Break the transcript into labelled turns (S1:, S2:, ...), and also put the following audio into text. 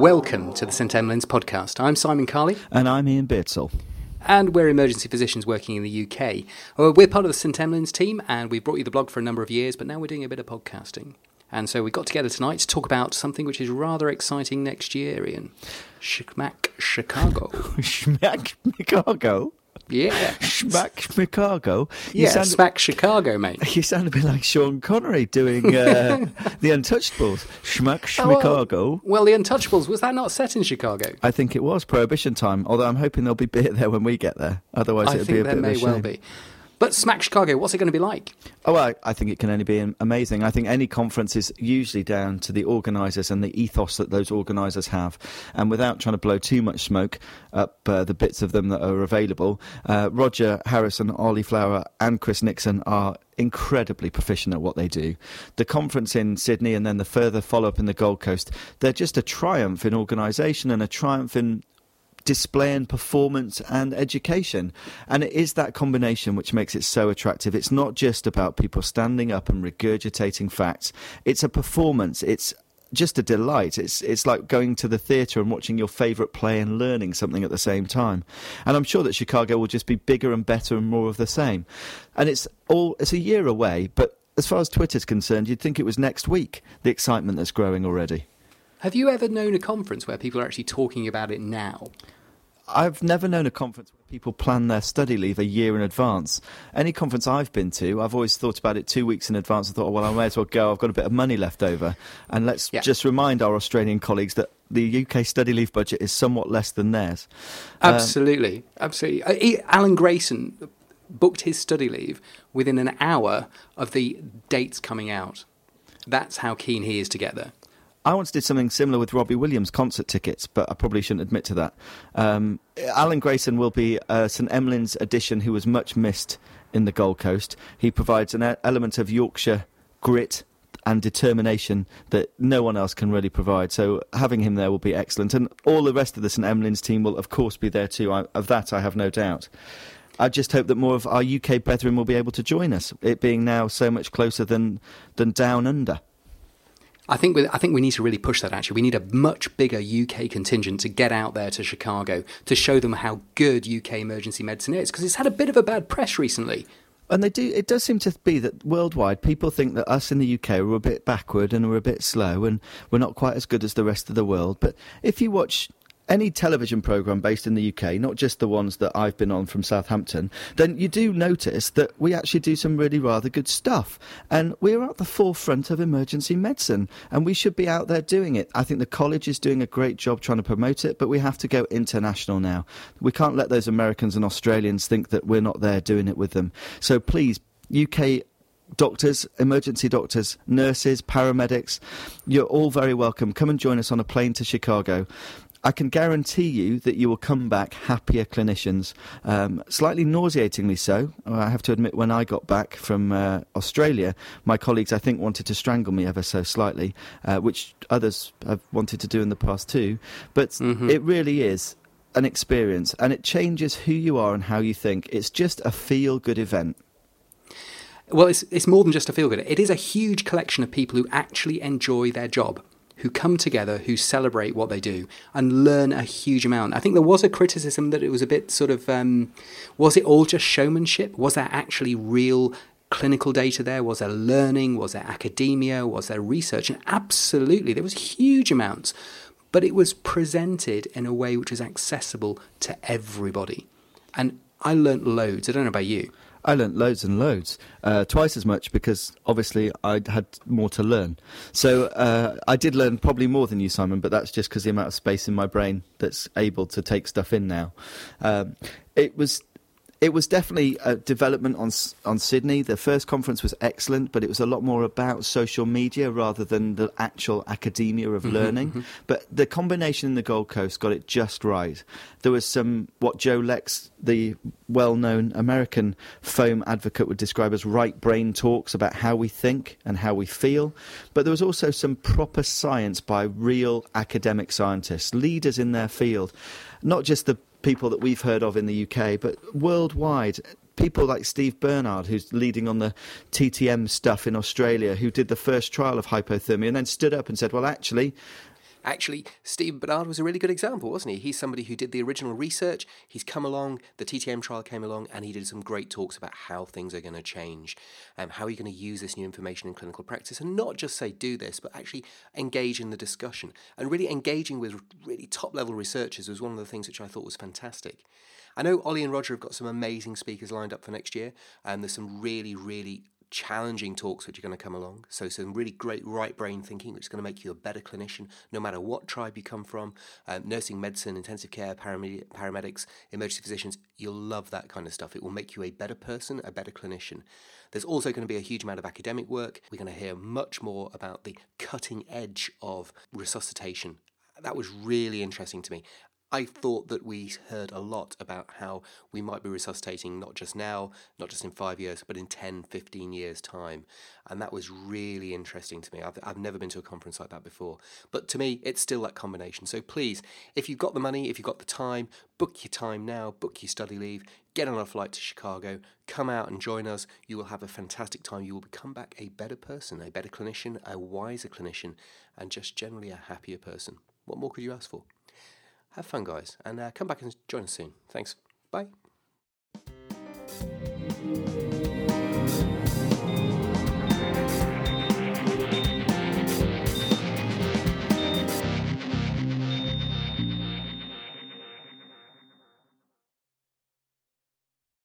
S1: Welcome to the St Emlyn's podcast. I'm Simon Carley.
S2: And I'm Iain Beardsell.
S1: And we're emergency physicians working in the UK. Uh, we're part of the St Emlyn's team, and we've brought you the blog for a number of years, but now we're doing a bit of podcasting. And so we got together tonight to talk about something which is rather exciting next year, Iain. Schmack Chicago.
S2: Schmack Chicago?
S1: Yeah.
S2: Schmack Chicago?
S1: You yeah, sound, SMACC Chicago, mate.
S2: You sound a bit like Sean Connery doing uh, The Untouchables. Schmack Chicago.
S1: Oh, well, well, The Untouchables, was that not set in Chicago?
S2: I think it was Prohibition time, although I'm hoping there'll be beer there when we get there. Otherwise, it'll be a bit of a shame.
S1: well be. But SMACC Chicago, what's it going to be like?
S2: Oh, I, I think it can only be amazing. I think any conference is usually down to the organisers and the ethos that those organisers have. And without trying to blow too much smoke up uh, the bits of them that are available, uh, Roger Harrison, Ollie Flower, and Chris Nickson are incredibly proficient at what they do. The conference in Sydney and then the further follow up in the Gold Coast, they're just a triumph in organisation and a triumph in display and performance and education. And it is that combination which makes it so attractive. It's not just about people standing up and regurgitating facts, it's a performance. It's just a delight. It's it's like going to the theatre and watching your favourite play and learning something at the same time. And I'm sure that Chicago will just be bigger and better and more of the same. And it's all it's a year away, but as far as Twitter's concerned, you'd think it was next week. The excitement that's growing already.
S1: Have you ever known a conference where people are actually talking about it now?
S2: I've never known a conference where people plan their study leave a year in advance. Any conference I've been to, I've always thought about it two weeks in advance. I thought, oh, well, I may as well go. I've got a bit of money left over. And let's yeah. just remind our Australian colleagues that the UK study leave budget is somewhat less than theirs.
S1: Absolutely. Uh, Absolutely. Uh, Alan Grayson booked his study leave within an hour of the dates coming out. That's how keen he is to get there.
S2: I once did something similar with Robbie Williams concert tickets, but I probably shouldn't admit to that. Um, Alan Grayson will be uh, St Emlyn's addition, who was much missed in the Gold Coast. He provides an element of Yorkshire grit and determination that no one else can really provide. So having him there will be excellent, and all the rest of the St Emlyn's team will, of course, be there too. I, of that, I have no doubt. I just hope that more of our UK brethren will be able to join us. It being now so much closer than than down under.
S1: I think we, I think we need to really push that. Actually, we need a much bigger UK contingent to get out there to Chicago to show them how good UK emergency medicine is because it's had a bit of a bad press recently.
S2: And they do. It does seem to be that worldwide, people think that us in the UK are a bit backward and we're a bit slow, and we're not quite as good as the rest of the world. But if you watch any television programme based in the UK, not just the ones that I've been on from Southampton, then you do notice that we actually do some really rather good stuff. And we're at the forefront of emergency medicine, and we should be out there doing it. I think the college is doing a great job trying to promote it, but we have to go international now. We can't let those Americans and Australians think that we're not there doing it with them. So please, UK doctors, emergency doctors, nurses, paramedics, you're all very welcome. Come and join us on a plane to Chicago. I can guarantee you that you will come back happier clinicians. Um, slightly nauseatingly so. I have to admit, when I got back from uh, Australia, my colleagues, I think, wanted to strangle me ever so slightly, uh, which others have wanted to do in the past too. But mm-hmm. it really is an experience, and it changes who you are and how you think. It's just a feel good event.
S1: Well, it's, it's more than just a feel good. It is a huge collection of people who actually enjoy their job who come together, who celebrate what they do, and learn a huge amount. I think there was a criticism that it was a bit sort of um, was it all just showmanship? Was there actually real clinical data there? Was there learning? Was there academia? Was there research? And absolutely, there was huge amounts, but it was presented in a way which was accessible to everybody. And I learnt loads. I don't know about you.
S2: I learnt loads and loads, uh, twice as much because obviously I had more to learn. So uh, I did learn probably more than you, Simon, but that's just because the amount of space in my brain that's able to take stuff in now. Um, it was it was definitely a development on on Sydney. The first conference was excellent, but it was a lot more about social media rather than the actual academia of mm-hmm, learning. Mm-hmm. But the combination in the Gold Coast got it just right. There was some what Joe Lex, the well-known American foam advocate, would describe as right brain talks about how we think and how we feel. But there was also some proper science by real academic scientists, leaders in their field, not just the people that we've heard of in the UK, but worldwide. People like Steve Bernard, who's leading on the TTM stuff in Australia, who did the first trial of hypothermia and then stood up and said, Well, actually,
S3: Actually, Steve Bernard was a really good example, wasn't he? He's somebody who did the original research. He's come along, the TTM trial came along, and he did some great talks about how things are going to change, um, how you're going to use this new information in clinical practice, and not just say do this, but actually engage in the discussion. And really engaging with really top level researchers was one of the things which I thought was fantastic. I know Ollie and Roger have got some amazing speakers lined up for next year, and there's some really, really challenging talks which are going to come along. So, some really great right brain thinking, which is going to make you a better clinician, no matter what tribe you come from um, nursing, medicine, intensive care, paramedic, paramedics, emergency physicians. You'll love that kind of stuff. It will make you a better person, a better clinician. There's also going to be a huge amount of academic work. We're going to hear much more about the cutting edge of resuscitation that was really interesting to me. I thought that we heard a lot about how we might be resuscitating not just now, not just in five years, but in 10, 15 years' time. And that was really interesting to me. I've, I've never been to a conference like that before. But to me, it's still that combination. So please, if you've got the money, if you've got the time, book your time now, book your study leave, get on a flight to Chicago, come out and join us. You will have a fantastic time. You will become back a better person, a better clinician, a wiser clinician, and just generally a happier person. What more could you ask for? Have fun, guys, and uh, come back and join us soon. Thanks. Bye.